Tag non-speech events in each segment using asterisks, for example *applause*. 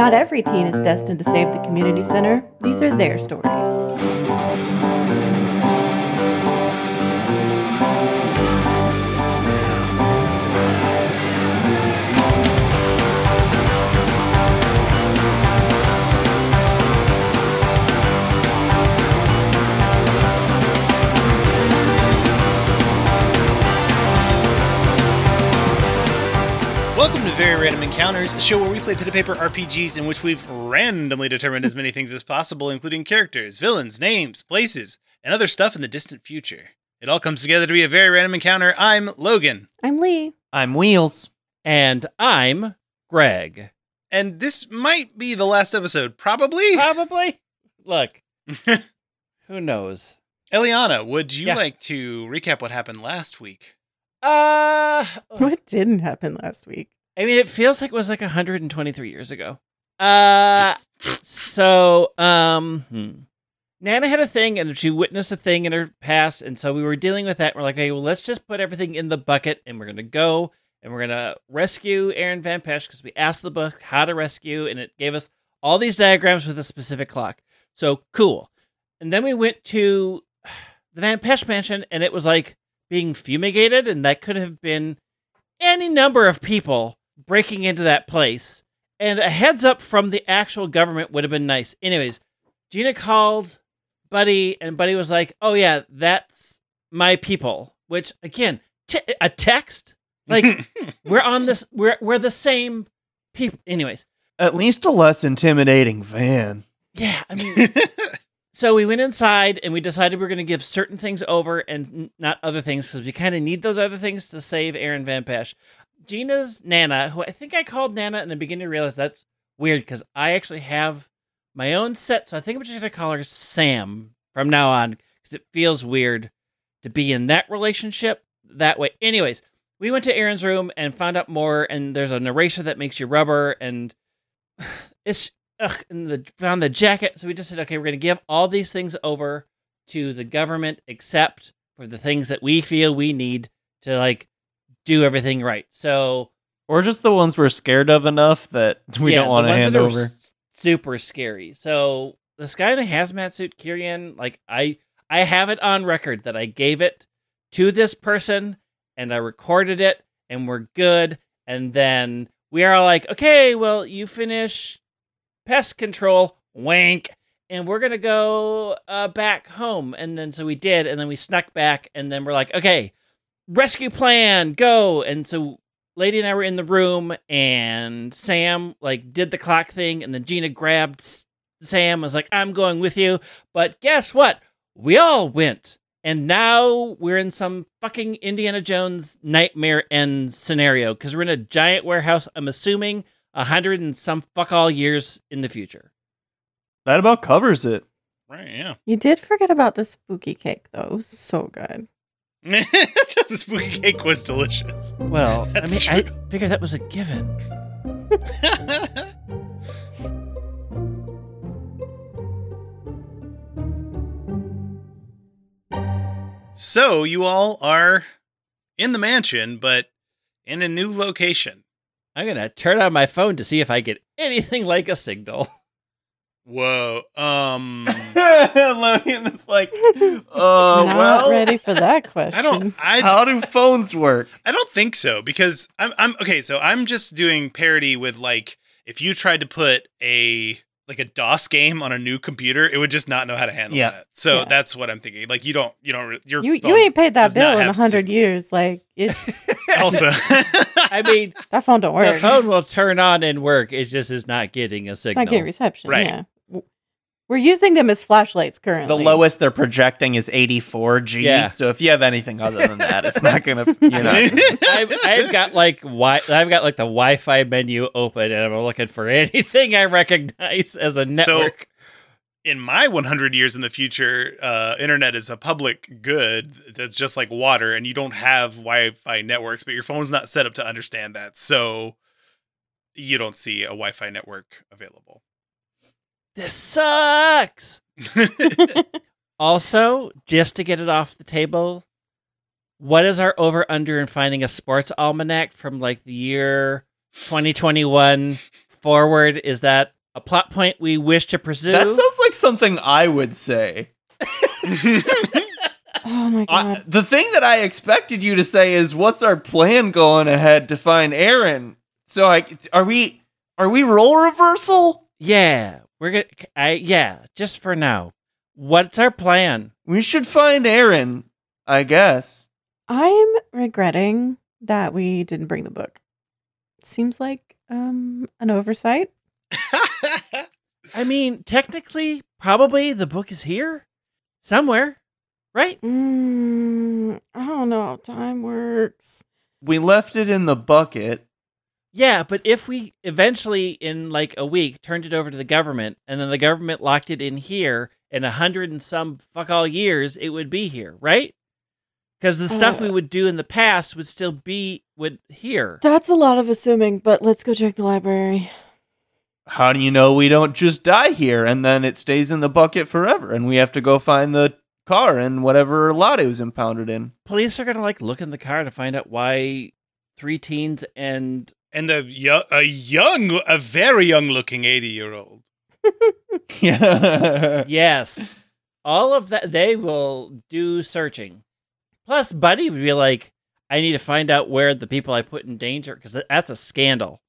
Not every teen is destined to save the community center. These are their stories. To Very Random Encounters, a show where we play pen and paper RPGs in which we've randomly determined as many things as possible, including characters, villains, names, places, and other stuff in the distant future. It all comes together to be a very random encounter. I'm Logan, I'm Lee. I'm Wheels. And I'm Greg. and this might be the last episode, probably. *laughs* Probably. Look, *laughs* who knows? Eliana, would you Yeah. like to recap what happened last week? Uh, What didn't happen last week? I mean, it feels like it was like 123 years ago. Uh, so, um, hmm. Nana had a thing and she witnessed a thing in her past. And so we were dealing with that. We're like, okay, well, let's just put everything in the bucket and we're going to go and we're going to rescue Aaron Van Pesh because we asked the book how to rescue and it gave us all these diagrams with a specific clock. So cool. And then we went to the Van Pesh mansion and it was like being fumigated. And that could have been any number of people breaking into that place. And a heads up from the actual government would have been nice. Anyways, Gina called Buddy, and Buddy was like, "Oh yeah, that's my people." Which again, t- a text like *laughs* we're on this. We're we're the same people. Anyways, At least a less intimidating van. yeah. I mean, *laughs* so we went inside and we decided we are going to give certain things over and n- not other things because we kind of need those other things to save Aaron Van Pesh. Gina's Nana, who I think I called Nana, and I began to realize that's weird because I actually have my own set. So I think I'm just to call her Sam from now on because it feels weird to be in that relationship that way. Anyways, we went to Aaron's room and found out more, and there's an eraser that makes you rubber, and *sighs* it's ugh, and the found the jacket. So we just said, okay, we're going to give all these things over to the government, except for the things that we feel we need to like do everything right. So Or just the ones we're scared of enough that *laughs* we yeah, don't want to hand over. s- Super scary. So this guy in a hazmat suit, Kyrian, like I, I have it on record that I gave it to this person and I recorded it and we're good. And then we are like, okay, well, you finish pest control, wank, and we're gonna go uh, back home. And then so we did, and then we snuck back, and then we're like, okay, rescue plan, go. And so Lady and I were in the room, and Sam like did the clock thing, and then Gina grabbed Sam, was like, I'm going with you. But guess what? We all went. And now we're in some fucking Indiana Jones nightmare end scenario because we're in a giant warehouse. I'm assuming a hundred and some fuck all years in the future. That about covers it. right, yeah. You did forget about the spooky cake, though. It was so good. *laughs* the spooky cake was delicious. Well, I mean, true. I figured that was a given. *laughs* so you all are in the mansion, but in a new location. I'm gonna turn on my phone to see if I get anything like a signal. *laughs* Whoa. Um *laughs* Logan is like, uh, Not well, ready for that question. *laughs* I don't I how do phones work? I don't think so because I'm I'm okay, so I'm just doing parody with like if you tried to put a like a DOS game on a new computer, it would just not know how to handle Yeah. that. So Yeah. that's what I'm thinking. Like you don't you don't re- your You phone you ain't paid that bill in a hundred years. Like it's *laughs* also *laughs* I mean, that phone don't the work. phone will turn on and work. It just is not getting a it's signal. not getting reception. Right. Yeah, W- we're using them as flashlights currently. The lowest they're projecting is 84G. Yeah. So if you have anything other than that, it's not gonna, *laughs* you know. I've, I've got like wi- I've got like the Wi-Fi menu open, and I'm looking for anything I recognize as a network. So in my 100 years in the future, uh, internet is a public good that's just like water, and you don't have Wi-Fi networks, but your phone's not set up to understand that, so you don't see a Wi-Fi network available. This sucks. *laughs* Also, just to get it off the table, what is our over under in finding a sports almanac from like the year 2021 forward. Is that a plot point we wish to pursue? That sounds like something I would say. *laughs* Oh my I, god. the thing that I expected you to say is, "What's our plan going ahead to find Aaron?" So, I are we are we role reversal? yeah, we're gonna. I yeah, just for now. What's our plan? We should find Aaron, I guess. I'm regretting that we didn't bring the book. Seems like um an oversight. *laughs* I mean, technically, probably the book is here somewhere, right? Mm, I don't know how time works. We left it in the bucket. Yeah, but if we eventually, in like a week, turned it over to the government, and then the government locked it in here, in a hundred and some fuck all years, it would be here, right? Because the stuff we Uh. would do in the past would still be would here. That's a lot of assuming, but let's go check the library. How do you know we don't just die here and then it stays in the bucket forever and we have to go find the car and whatever lot it was impounded in? Police are gonna like look in the car to find out why three teens and and a, yo- a young, a very young looking 80 year old. *laughs* Yes, all of that they will do searching. Plus, Buddy would be like, "I need to find out where the people I put in danger because that's a scandal.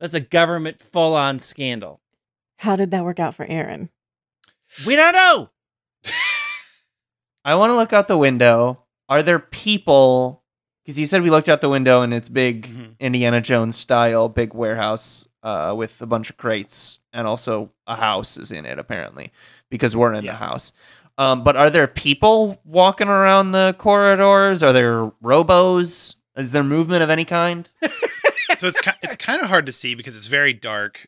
That's a government full on scandal. How did that work out for Aaron? We don't know." *laughs* I want to look out the window. Are there people? Because you said we looked out the window and it's big Mhm. Indiana Jones style, big warehouse uh, with a bunch of crates and also a house is in it apparently because we're in Yeah. the house. Um, but are there people walking around the corridors? Are there robos? Is there movement of any kind? *laughs* so it's ki- it's kind of hard to see because it's very dark,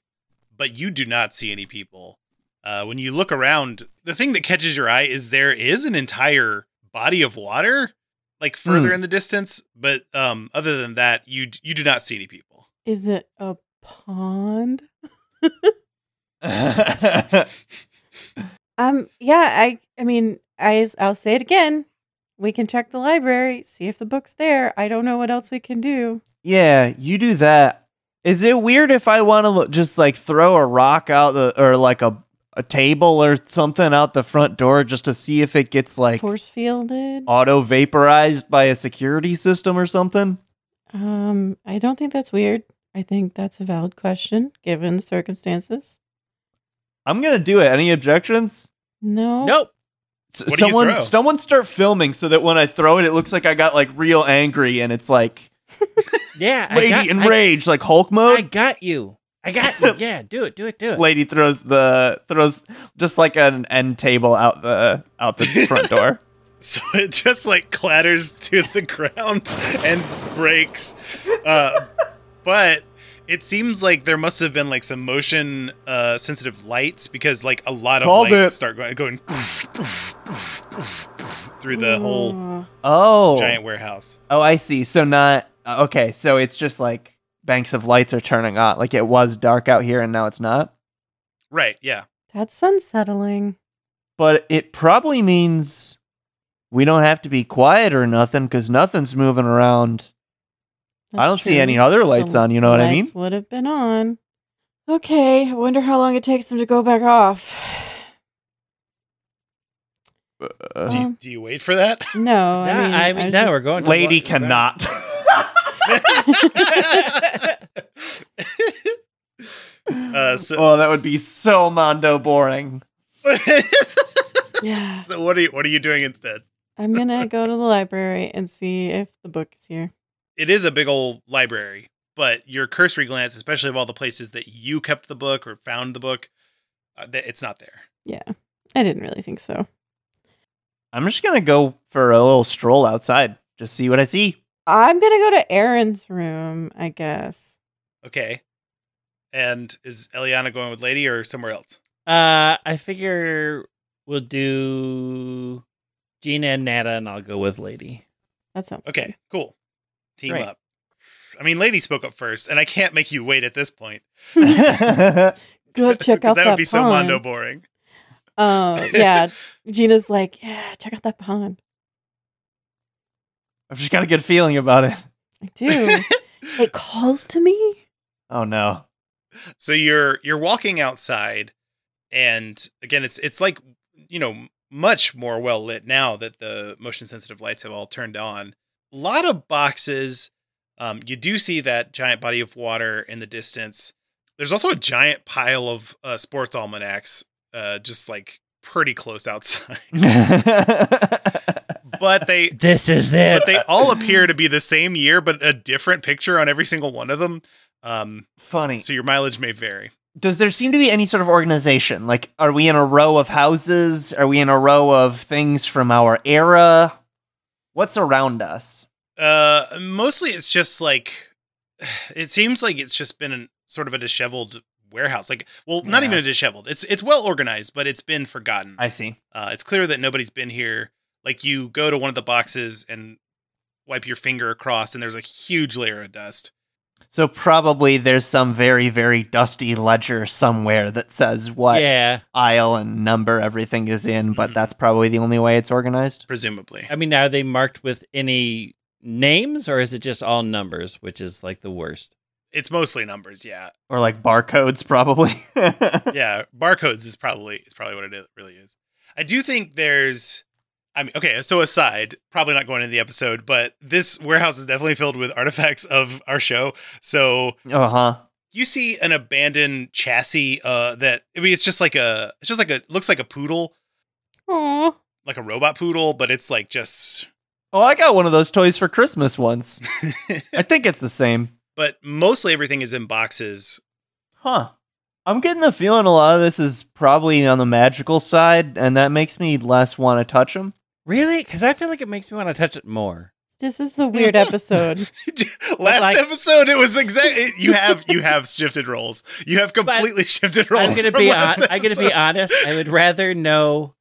but you do not see any people. Uh, when you look around, the thing that catches your eye is there is an entire body of water, like further Hmm. in the distance. But um, other than that, you you do not see any people. Is it a pond? *laughs* Um, yeah, I I mean, I I'll say it again. We can check the library, see if the book's there. I don't know what else we can do. Yeah, you do that. Is it weird if I want to just like throw a rock out the or like a a table or something out the front door just to see if it gets like Force fielded. auto vaporized by a security system or something? Um, I don't think that's weird. I think that's a valid question given the circumstances. I'm gonna do it. Any objections? No. Nope. S- What do you someone, throw? someone start filming so that when I throw it, it looks like I got like real angry and it's like *laughs* Yeah, lady got, I, enraged, like Hulk mode. I got you. I got you. *laughs* Yeah, do it. Do it. Do it. lady throws the throws just like an end table out the out the front door. *laughs* So it just like clatters to the ground *laughs* and breaks. Uh, but it seems like there must have been like some motion uh, sensitive lights because like a lot of Called lights it. start going going poof, poof, poof, poof, poof through the whole Oh, giant warehouse. Oh, I see. So not uh, okay. So it's just like banks of lights are turning on. Like it was dark out here and now it's not. Right, yeah. that's unsettling. But it probably means we don't have to be quiet or nothing because nothing's moving around. I don't see any other lights The on. You know what I mean? Would have been on. Okay, I wonder how long it takes them to go back off. Uh, Do you, do you wait for that? No, Yeah, I mean, I mean, was no, just- we're going. To lady cannot. *laughs* *laughs* uh, so, oh, that would be so mondo boring. Yeah, *laughs* so what are you what are you doing instead? I'm gonna go to the library and see if the book is here. It is a big old library, but your cursory glance, especially of all the places that you kept the book or found the book, uh, it's not there. Yeah, I didn't really think so. I'm just gonna go for a little stroll outside, just see what I see. I'm gonna go to Aaron's room, I guess. Okay. And is Eliana going with Lady or somewhere else? Uh, I figure we'll do Gina and Nada, and I'll go with Lady. That sounds Okay, cool. Team Great. up. I mean, Lady spoke up first, and I can't make you wait at this point. *laughs* Go *laughs* check out that that, would be so mondo boring. Uh, yeah. *laughs* Gina's like, yeah, check out that pond. I've just got a good feeling about it. I do. it *laughs* calls to me. Oh no. So you're you're walking outside, and again, it's it's like you know much more well lit now that the motion sensitive lights have all turned on. A lot of boxes. Um, you do see that giant body of water in the distance. There's also a giant pile of uh, sports almanacs, uh, just like pretty close *laughs* outside. *laughs* but they *laughs* This is it. but they all appear to be the same year, but a different picture on every single one of them. Um, Funny. so your mileage may vary. Does there seem to be any sort of organization? Like, are we in a row of houses? Are we in a row of things from our era? What's around us? Uh, mostly it's just like *sighs* it seems like it's just been an, sort of a disheveled warehouse. Like, well, not even a disheveled. It's it's well organized, but it's been forgotten. I see. Uh, it's clear that nobody's been here. Like, you go to one of the boxes and wipe your finger across, and there's a huge layer of dust. So probably there's some very, very dusty ledger somewhere that says what yeah. aisle and number everything is in, but Mhm. that's probably the only way it's organized. Presumably, I mean, are they marked with any names or is it just all numbers, which is like the worst? it's mostly numbers. Yeah, Or like barcodes, probably. *laughs* yeah. Barcodes is probably is probably what it really is. I do think there's. I mean, okay. So aside, probably not going into the episode, but this warehouse is definitely filled with artifacts of our show. So Uh huh. you see an abandoned chassis. Uh, that I mean, it's just like a. It's just like a. Looks like a poodle, Aw. like a robot poodle, but it's like just. Oh, I got one of those toys for Christmas once. *laughs* I think it's the same. but mostly everything is in boxes. Huh. I'm getting the feeling a lot of this is probably on the magical side, and that makes me less want to touch them. Really? Because I feel like it makes me want to touch it more. This is a weird episode. *laughs* Last like- episode, it was exactly you have you have shifted roles. You have completely *laughs* shifted roles. I'm gonna be on, I'm gonna be honest. I would rather know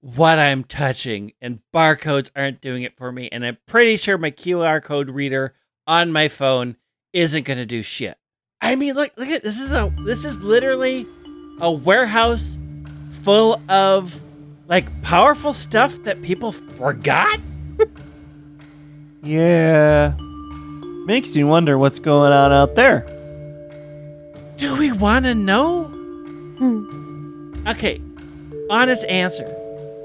what I'm touching, and barcodes aren't doing it for me. And I'm pretty sure my QR code reader on my phone isn't gonna do shit. I mean, look, look at this is a this is literally a warehouse full of like powerful stuff that people forgot. *laughs* Yeah. Makes you wonder what's going on out there. Do we want to know? Hmm. Okay, honest answer.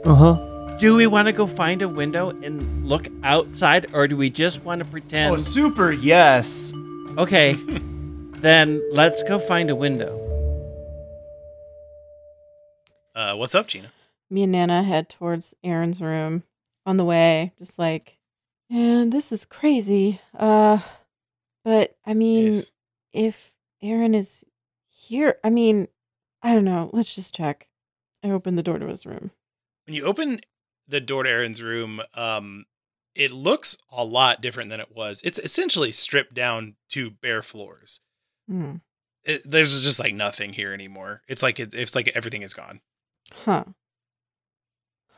Uh huh. Do we want to go find a window and look outside, or do we just want to pretend? Oh, super yes. Okay, *laughs* then let's go find a window. Uh, what's up, Gina? Me and Nana head towards Aaron's room on the way, just like, man, this is crazy. Uh, but I mean, Yes. if Aaron is here, I mean, I don't know. Let's just check. I open the door to his room. When you open the door to Aaron's room, um, it looks a lot different than it was. It's essentially stripped down to bare floors. Hmm. It, there's just like nothing here anymore. It's like it, it's like everything is gone. Huh.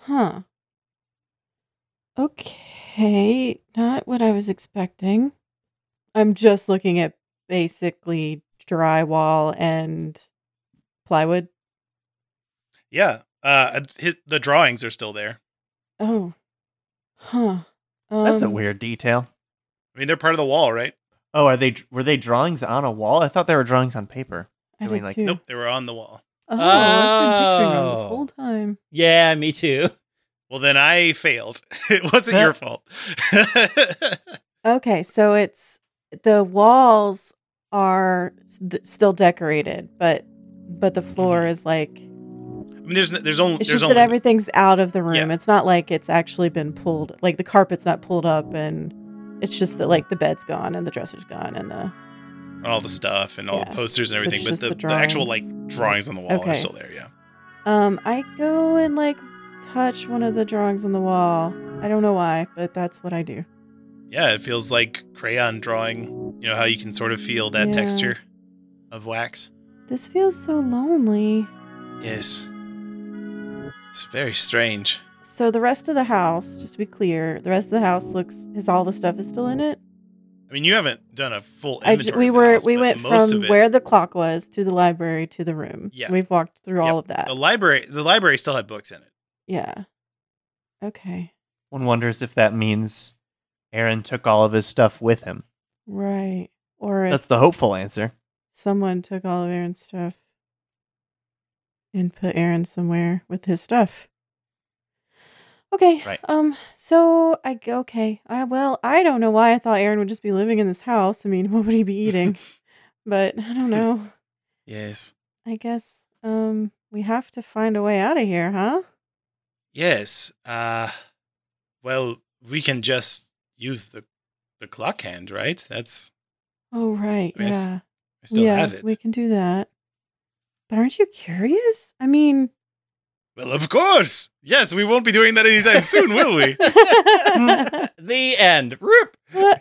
Huh. Okay, not what I was expecting. I'm just looking at basically drywall and plywood. Yeah. Uh, his, the drawings are still there. Oh. Huh. That's a Um, weird detail. I mean, they're part of the wall, right? Oh, are they were they drawings on a wall? I thought they were drawings on paper. I I mean, did like, too. Nope, they were on the wall. Oh, I've been picturing them this Oh. whole time. Yeah, me too. Well, then I failed. *laughs* It wasn't your fault. *laughs* Okay, so it's the walls are th- still decorated, but but the mm-hmm. floor is like I mean, there's there's only It's there's just only that everything's out of the room. Yeah. It's not like it's actually been pulled. Like the carpet's not pulled up, and it's just that like the bed's gone and the dresser's gone and the all the stuff and all Yeah. the posters and everything, it's but the, the the actual like drawings. on the wall are still there. Yeah. um. I go and like touch one of the drawings on the wall. I don't know why, but that's what I do. Yeah, it feels like crayon drawing. You know how you can sort of feel that Yeah. texture of wax. This feels so lonely. Yes. It's very strange. So the rest of the house, just to be clear, the rest of the house looks is all the stuff is still in it. I mean, you haven't done a full I inventory. j- we were house, we went from it- where the clock was to the library to the room. Yeah. we've walked through all of that. the library. The library still had books in it. Yeah. Okay. One wonders if that means Aaron took all of his stuff with him. Right. Or if That's the hopeful answer. someone took all of Aaron's stuff and put Aaron somewhere with his stuff. Okay. Right. Um. So I okay. I well, I don't know why I thought Aaron would just be living in this house. I mean, *laughs* what would he be eating? *laughs* but I don't know. yes. I guess um we have to find a way out of here, huh? Yes. Uh well, we can just use the the clock hand, right? That's Oh right. Yes. Yeah. I still yeah, have it. we can do that. But aren't you curious? I mean, Well, of course. Yes, we won't be doing that anytime soon, will we? *laughs* *laughs* The end. Rip. how,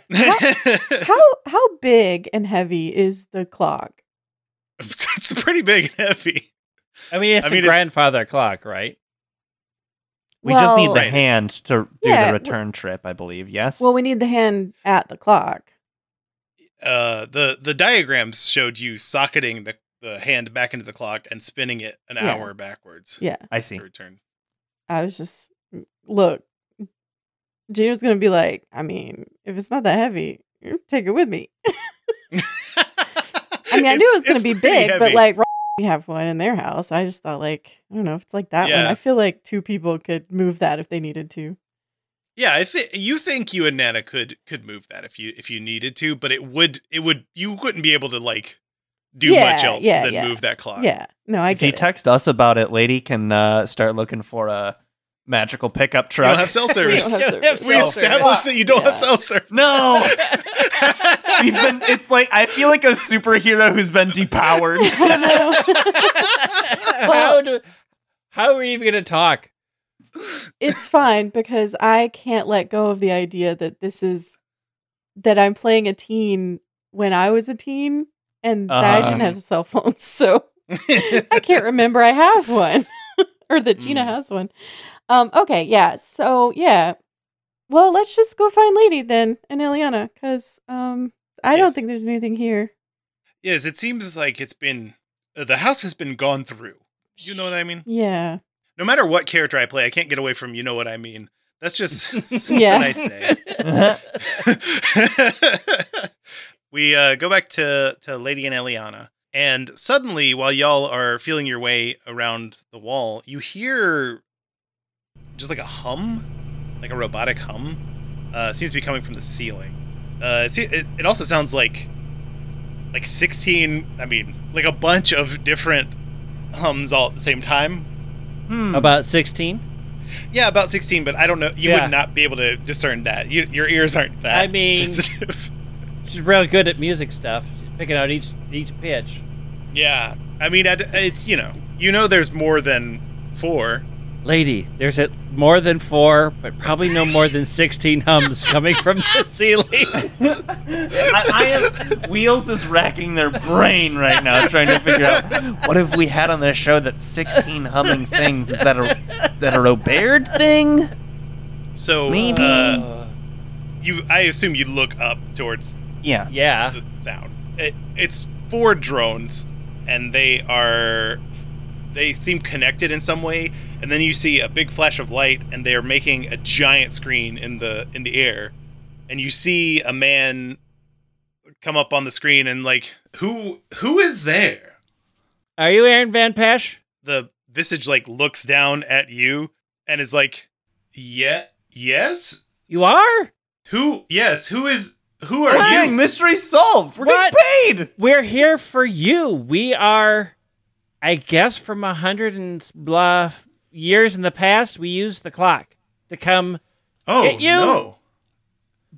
how how big and heavy is the clock? *laughs* it's pretty big and heavy. I mean, it's I a mean, it's- grandfather clock, right? We just need the Right. hand to do Yeah, the w- return trip, I believe. Yes. Well, we need the hand at the clock. Uh the the diagrams showed you socketing the the hand back into the clock and spinning it an Yeah. hour backwards Yeah, I see. return. I was just look. Gina's gonna be like, I mean, if it's not that heavy, take it with me. I mean, I knew it was gonna be big, but like we have one in their house. I just thought like, I don't know if it's like that one. I feel like two people could move that if they needed to. Yeah, I think you think you and Nana could could move that if you if you needed to, but it would it would you wouldn't be able to like do Yeah, much else yeah, than yeah. move that clock. Yeah, no, I if you get it. text us about it, lady can uh, start looking for a magical pickup You truck. don't have cell service. don't have You don't have *laughs* service. we cell established service. that you don't have cell service. no. *laughs* *laughs* We've been, it's like I feel like a superhero who's been depowered. how do? How are we even going to talk? it's fine because I can't let go of the idea that this is that I'm playing a teen when I was a teen and that I Uh-huh. didn't have a cell phones, *laughs* so I can't remember I have one *laughs* or that Gina Mm. has one. Um, okay, yeah. So yeah. Well, let's just go find Lady then and Eliana because um I don't think there's anything here. yes, it seems like it's been uh, the house has been gone through. You know what I mean? Yeah. No matter what character I play, I can't get away from you know what I mean. That's just *laughs* something Yeah. I say. We uh, go back to to Lady and Eliana, and suddenly, while y'all are feeling your way around the wall, you hear just like a hum, like a robotic hum. Uh, seems to be coming from the ceiling. Uh, it, it, it also sounds like like sixteen. I mean, like a bunch of different hums all at the same time. Hmm. About sixteen. Yeah, about 16, but I don't know. You Yeah. would not be able to discern that. You, your ears aren't that I mean- sensitive. *laughs* She's real good at music stuff. She's picking out each each pitch. yeah. I mean, it's, you know, you know there's more than four. Lady, there's at more than four, but probably no more than sixteen *laughs* hums coming from the ceiling. I, I am Wheels is racking their brain right now trying to figure out what have we had on this show that 16 humming things. Is that a is that a Robert thing? So Maybe. uh, you, I assume you look up towards Yeah. yeah. the sound. It, it's four drones, and they are they seem connected in some way. And then you see a big flash of light, and they are making a giant screen in the in the air. And you see a man come up on the screen, and like, who who is there? Are you Aaron Van Pesh? The visage like looks down at you and is like, yeah, yes. You are? Who? Yes. Who is? Who are Dang, you? mystery solved. We're What? getting paid. We're here for you. We are, I guess, from a hundred and blah years in the past, we used the clock to come, Oh Get you. no.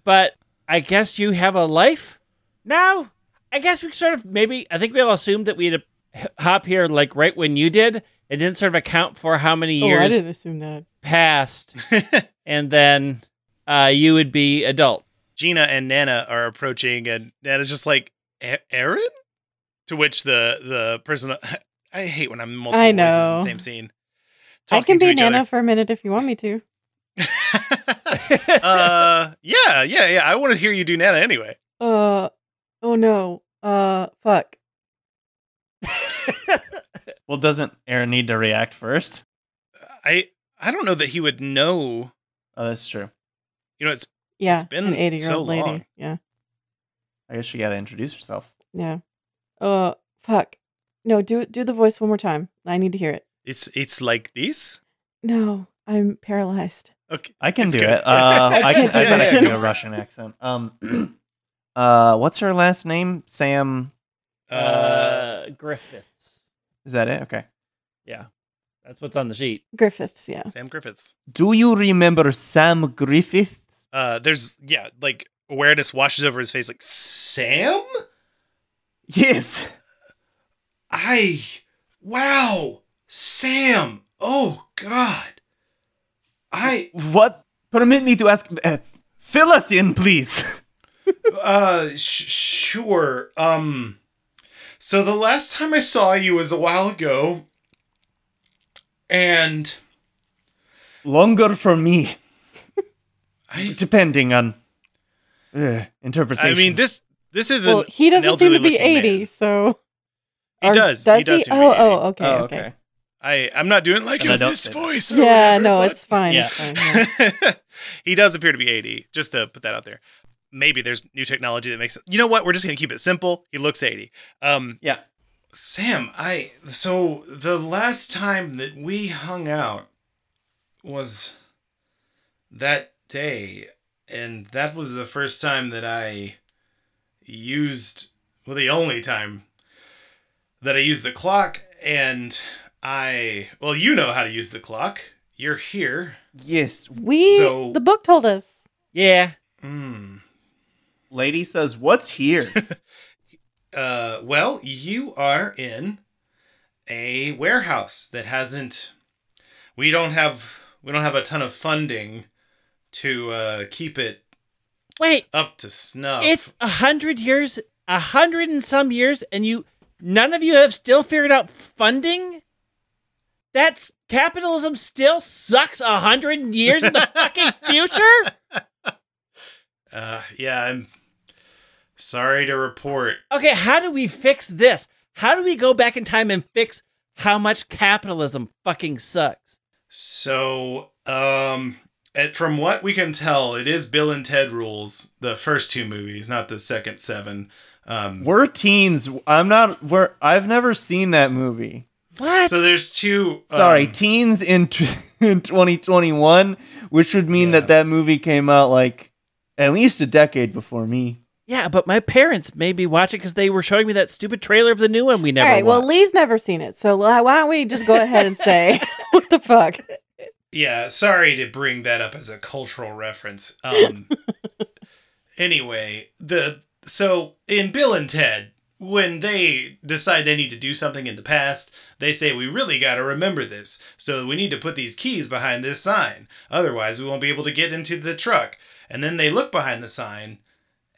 but I guess you have a life now. I guess we sort of maybe I think we all assumed that we'd h- hop here like right when you did. It didn't sort of account for how many years. Oh, I didn't assume that. passed, *laughs* and then uh, you would be adult. Gina and Nana are approaching, and Nana's just like, "Aaron," to which the the person *laughs* I hate when I'm multiple I voices in know. the same scene. I can be each Nana for a minute if you want me to. *laughs* uh, yeah, yeah, yeah. I want to hear you do Nana anyway. Uh, oh no. Uh, fuck. *laughs* Well, doesn't Aaron need to react first? I I don't know that he would know. Oh, that's true. You know, it's Yeah, it's been an eighty-year-old so lady. long. Yeah, I guess you got to introduce yourself. yeah. Uh, fuck. No, do. Do the voice one more time. I need to hear it. It's it's like this. No, I'm paralyzed. Okay, I can It's do good. it. *laughs* Uh, I, can. can't do I bet I can do a *laughs* Russian accent. Um, *clears throat* uh, what's her last name? Sam. Uh, Uh, Griffiths. Is that it? Okay. Yeah, that's what's on the sheet. Griffiths, yeah. Sam Griffiths. Do you remember Sam Griffith? Uh, there's yeah, like awareness washes over his face. Like Sam. Yes. I wow, Sam. Oh God. I What? Permit me to ask. Uh, fill us in, please. *laughs* uh sh- sure. Um so the last time I saw you was a while ago and Longer for me, I depending on uh, interpretation. I mean this this is Well, an, he doesn't seem to be 80, man. so. He Or does. Does he does. seem to be Oh, oh, okay, Oh, okay. I I'm not doing like And I a don't this voice. Or Yeah, whatever, no, but- it's fine. Yeah. It's fine. yeah. *laughs* he does appear to be 80, just to put that out there. Maybe there's new technology that makes it. You know what? We're just going to keep it simple. He looks 80. Um, yeah. Sam, I. So the last time that we hung out was that day. And that was the first time that I used. Well, the only time that I used the clock. And I. Well, you know how to use the clock. You're here. Yes. We, So- the book told us. Yeah, Hmm. Lady says, "What's here?" *laughs* Uh, well, you are in a warehouse that hasn't. We don't have. We don't have a ton of funding to uh, keep it wait. up to snuff. It's a hundred years, a hundred and some years, and you, none of you have still figured out funding. That's capitalism still sucks a hundred years in the *laughs* fucking future. uh, yeah, I'm sorry to report. Okay, how do we fix this? How do we go back in time and fix how much capitalism fucking sucks? So, um, and from what we can tell, it is Bill and Ted rules. The first two movies, not the second seven. Um, we're teens. I'm not. We're. I've never seen that movie. What? so there's two. Sorry, um, teens in t- *laughs* in 2021, which would mean Yeah. that that movie came out like at least a decade before me. yeah, but my parents made me watch it because they were showing me that stupid trailer of the new one we never All right, well. Lee's never seen it, so why why don't we just go ahead and say, *laughs* what the fuck? Yeah, sorry to bring that up as a cultural reference. Um *laughs* anyway, the so in Bill and Ted, when they decide they need to do something in the past, they say we really got to remember this. So we need to put these keys behind this sign. Otherwise, we won't be able to get into the truck. And then they look behind the sign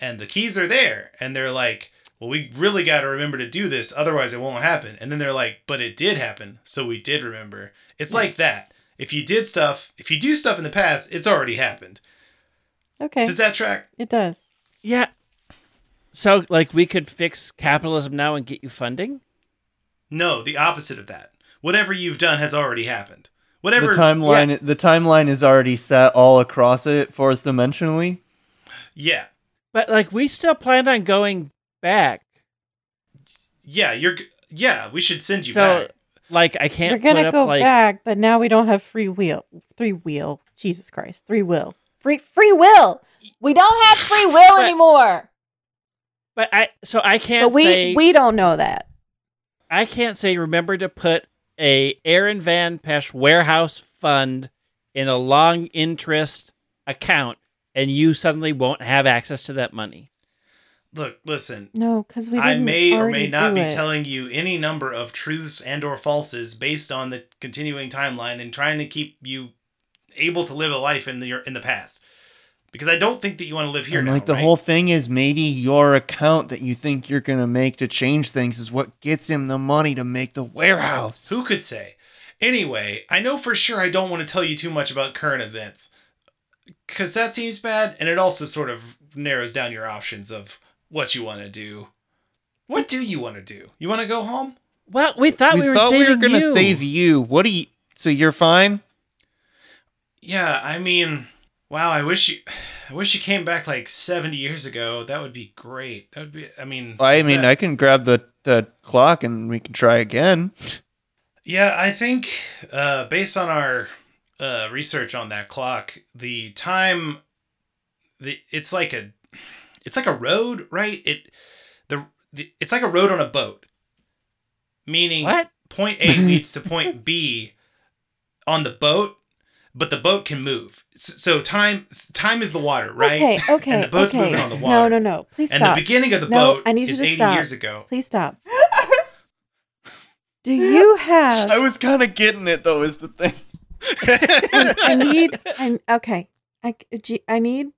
and the keys are there and they're like, "Well, we really got to remember to do this, otherwise it won't happen." And then they're like, "But it did happen, so we did remember." It's like that if you did stuff, if you do stuff in the past, it's already happened. Okay, Does that track? it does. yeah. So, like, we could fix capitalism now and get you funding? No, the opposite of that. Whatever you've done has already happened. Whatever. the timeline. The timeline is already set all across it, fourth dimensionally. Yeah, But, like, we still plan on going back. yeah. You're. Yeah, we should send you so, back. Like, I can't We're gonna put up, go like, back, but now we don't have free will. Free will. Jesus Christ. Free will. Free free will. We don't have free will But- anymore. but I, so I can't But we say, we don't know that. I can't say, remember to put a Aaron Van Pesh warehouse fund in a long interest account and you suddenly won't have access to that money. Look, listen. No, because we didn't. I may or may not be it. telling you any number of truths and or falses based on the continuing timeline and trying to keep you able to live a life in the in the past. Because I don't think that you want to live here and now. like the right? whole thing is maybe your account that you think you're gonna make to change things is what gets him the money to make the warehouse. Who could say? Anyway, I know for sure I don't want to tell you too much about current events. Because that seems bad, and it also sort of narrows down your options of what you want to do. What do you want to do? You want to go home? Well, we thought we, we were thought we were gonna save you. What do you? So you're fine? Yeah, I mean, Wow, I wish you, I wish you came back like seventy years ago. That would be great. That would be. I mean, I mean, that- I can grab the the clock and we can try again. Yeah, I think uh, based on our uh, research on that clock, the time, the it's like a, it's like a road, right? It, the, the it's like a road on a boat, meaning What? point A leads to point B *laughs* on the boat, but the boat can move. S- So time time is the water, right? Okay, okay, and the boat's okay. moving on the water. No, no, no. Please And stop. And the beginning of the No, boat I need you is to 80 stop. years ago. Please stop. *laughs* Do you have? I was kind of getting it though. Is the thing. I need. I *laughs* okay. I I need.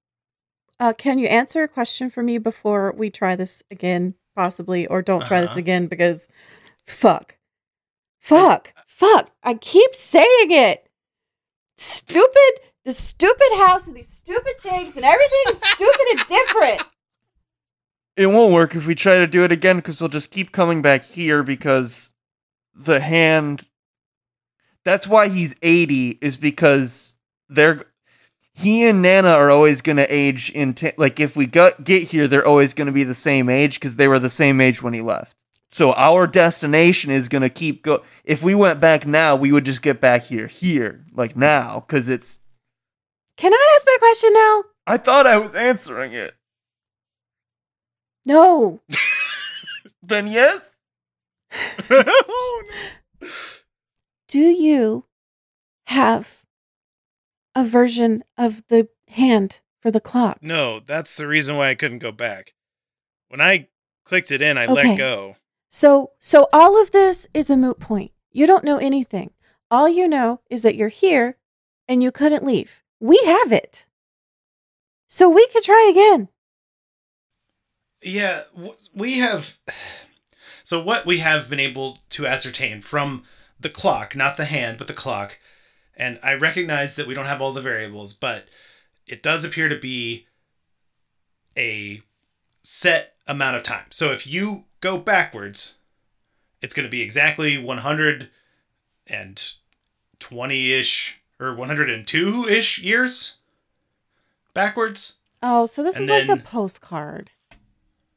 Uh, can you answer a question for me before we try this again, possibly, or don't try this Uh-huh. again because, fuck, fuck, fuck. I keep saying it. Stupid. The stupid house and these stupid things and everything is stupid and different. It won't work if we try to do it again because we'll just keep coming back here because the hand. That's why he's 80 is because they're he and Nana are always going to age in ta- like if we got get here they're always going to be the same age cuz they were the same age when he left. So our destination is going to keep go if we went back now we would just get back here here like now cuz it's Can I ask my question now? I thought I was answering it. No. *laughs* Then yes? *laughs* Oh, no. Do you have a version of the hand for the clock? No, that's the reason why I couldn't go back. When I clicked it in, I Okay. let go. So, so all of this is a moot point. You don't know anything. All you know is that you're here and you couldn't leave. We have it. So we could try again. Yeah, we have. *sighs* So, what we have been able to ascertain from the clock, not the hand, but the clock, and I recognize that we don't have all the variables, but it does appear to be a set amount of time. So, if you go backwards, it's going to be exactly 120 ish or 102 ish years backwards. Oh, so this And is like then- the postcard.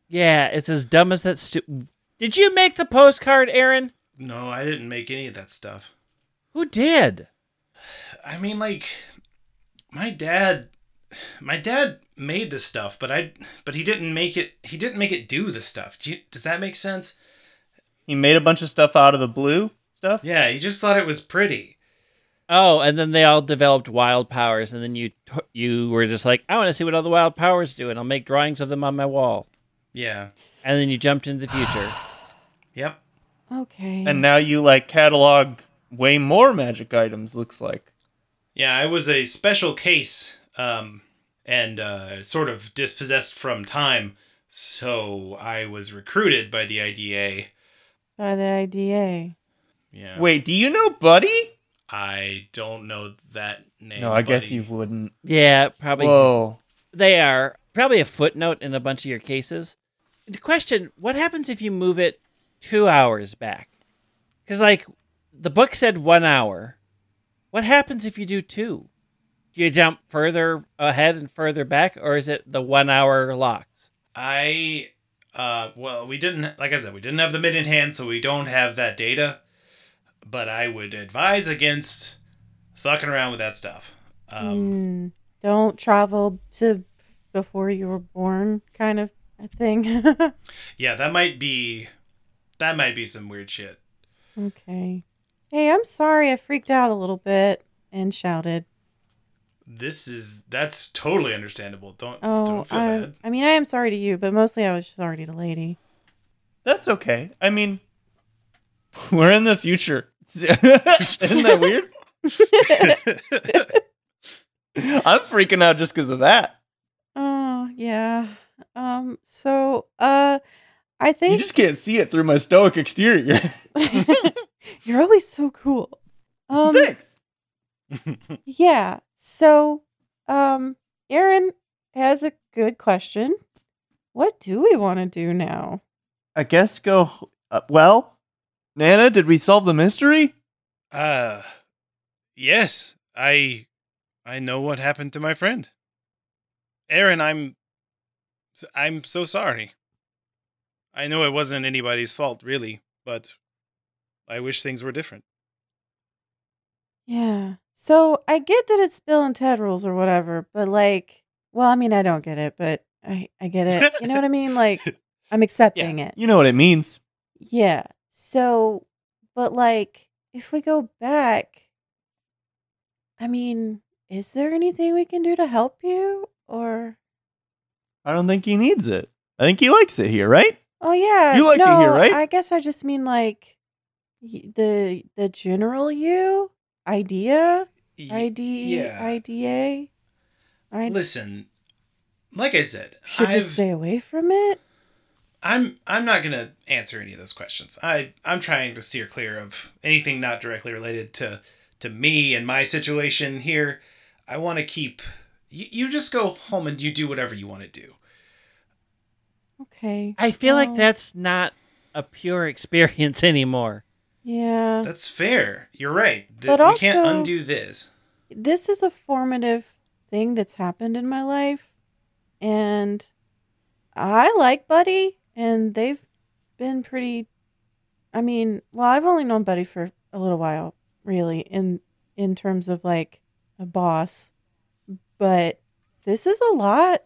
Yeah, it's as dumb as that. Stu- Did you make the postcard, Aaron? No, I didn't make any of that stuff. Who did? I mean, like, my dad, my dad made this stuff, but I, but he didn't make it. He didn't make it do the stuff. Do you, does that make sense? He made a bunch of stuff out of the blue stuff? Yeah, he just thought it was pretty. Oh, and then they all developed wild powers, and then you you were just like, I want to see what all the wild powers do, and I'll make drawings of them on my wall. Yeah. And then you jumped into the future. *sighs* Yep. Okay. And now you like catalog way more magic items looks like. Yeah, I was a special case, um, and uh, sort of dispossessed from time. So I was recruited by the IDA. By the IDA. Yeah. Wait, do you know Buddy? I don't know that name. No, I guess you wouldn't. yeah, probably. Whoa. They are probably a footnote in a bunch of your cases. The question: What happens if you move it two hours back? Because like the book said, one hour. What happens if you do two? Do you jump further ahead and further back, or is it the one hour locks? I uh well we didn't like I said we didn't have the mid in hand so we don't have that data but I would advise against fucking around with that stuff. Um Hmm. don't travel to before you were born, kind of a thing. *laughs* yeah, that might be that might be some weird shit. okay. Hey, I'm sorry I freaked out a little bit and shouted. This is that's totally understandable. Don't Oh, don't feel I, bad. I mean, I am sorry to you, but mostly I was sorry to the lady. That's okay. I mean, *laughs* we're in the future. *laughs* Isn't that weird? *laughs* I'm freaking out just because of that. Oh, yeah. Um, so, uh, I think You just can't see it through my stoic exterior. You're always so cool. Um, Thanks. *laughs* yeah. So, um, Aaron has a good question. What do we want to do now? I guess go. Uh, well, Nana, did we solve the mystery? Uh yes, I I know what happened to my friend. Aaron, I'm I'm so sorry. I know it wasn't anybody's fault really, but I wish things were different. Yeah. So I get that it's Bill and Ted rules or whatever, but like, well, I mean, I don't get it, but I I get it. You know what I mean? Like, *laughs* I'm accepting it. You know what it means. Yeah. So, but like, if we go back, I mean, is there anything we can do to help you? Or, I don't think he needs it. I think he likes it here, right? oh yeah, You like it here, right? I guess I just mean like y- the the general you idea, ID, yeah. IDA. I Listen, like I said, should I've, stay away from it? I'm I'm not gonna answer any of those questions. I I'm trying to steer clear of anything not directly related to to me and my situation here. I want to keep you, you just go home and you do whatever you want to do. Okay. I feel like that's not a pure *laughs* experience anymore. Yeah. That's fair. You're right. Th- But we can't also- undo this. this is a formative thing that's happened in my life and i like buddy and they've been pretty i mean well i've only known buddy for a little while really in in terms of like a boss but this is a lot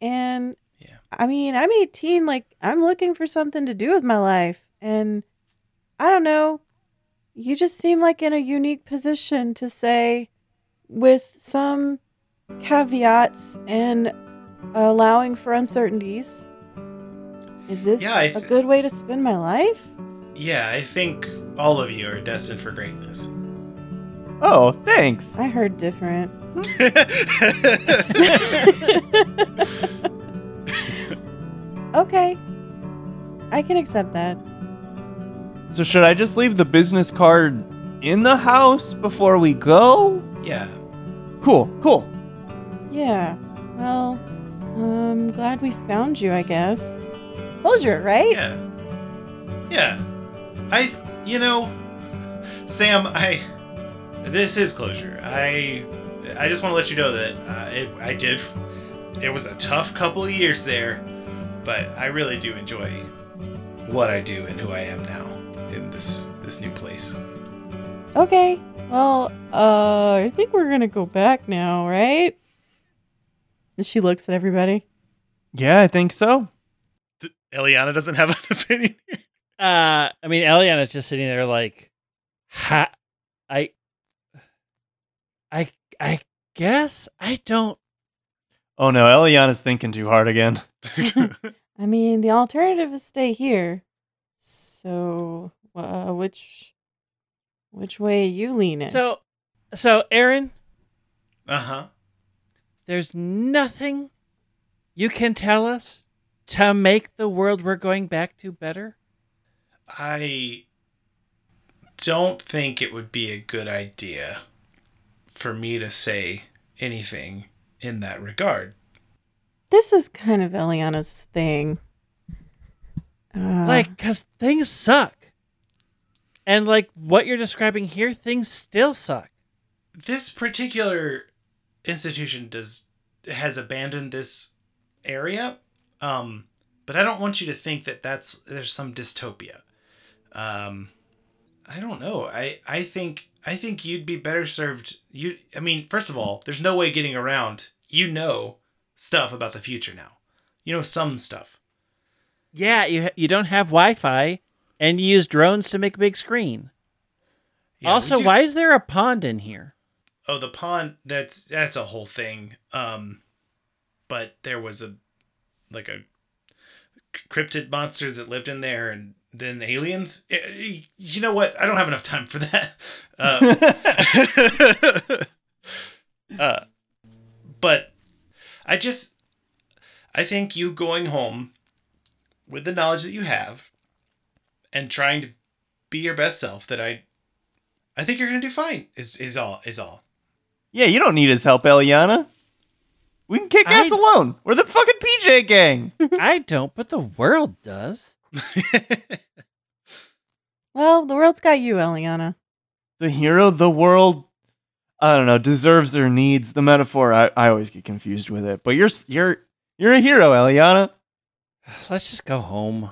and Yeah. i mean i'm 18 like i'm looking for something to do with my life and i don't know. You just seem like in a unique position to say with some caveats and allowing for uncertainties is this Yeah, I a th- good way to spend my life? Yeah, I think all of you are destined for greatness. Oh, thanks. i heard different. *laughs* *laughs* Okay. I can accept that So should I just leave the business card in the house before we go? yeah. Cool, cool. yeah well i'm glad we found you i guess closure right Yeah. Yeah. I, you know, Sam, I, this is closure. I, I just want to let you know that uh, it, I did, it was a tough couple of years there, but I really do enjoy what I do and who I am now in this, this new place. Okay. Well, uh, I think we're gonna go back now, right? And she looks at everybody. Yeah, I think so. D- Eliana doesn't have *laughs* an opinion here. Uh, I mean, Eliana's just sitting there like, ha, I, I, I guess I don't. Oh no, Eliana's thinking too hard again. *laughs* *laughs* I mean, the alternative is stay here. So, uh, which, which way you leaning? So, so Aaron, uh huh. there's nothing you can tell us to make the world we're going back to better. I don't think it would be a good idea for me to say anything in that regard. this is kind of Eliana's thing. Uh, like, cause things suck, and like what you're describing here, things still suck. This particular institution does has abandoned this area, um, but I don't want you to think that that's there's some dystopia. Um, I don't know. I I think I think you'd be better served. You, I mean, first of all, there's no way getting around. You know stuff about the future now. You know some stuff. Yeah, you you don't have Wi-Fi, and you use drones to make a big screen. Yeah, also, why is there a pond in here? Oh, the pond. That's that's a whole thing. Um, but there was a like a cryptid monster that lived in there, and then aliens. Eh, eh, You know what? I don't have enough time for that. Uh, *laughs* uh, but I just I think you going home with the knowledge that you have and trying to be your best self that I I think you're gonna do fine is is all is all. yeah, you don't need his help, Eliana. We can kick ass I- alone. We're the fucking PJ gang. *laughs* I don't, but the world does. *laughs* well, the world's got you, Eliana. the hero, the world. I don't know, deserves or needs. The metaphor, I, I always get confused with it. But you're you're you're a hero, Eliana. Let's just go home.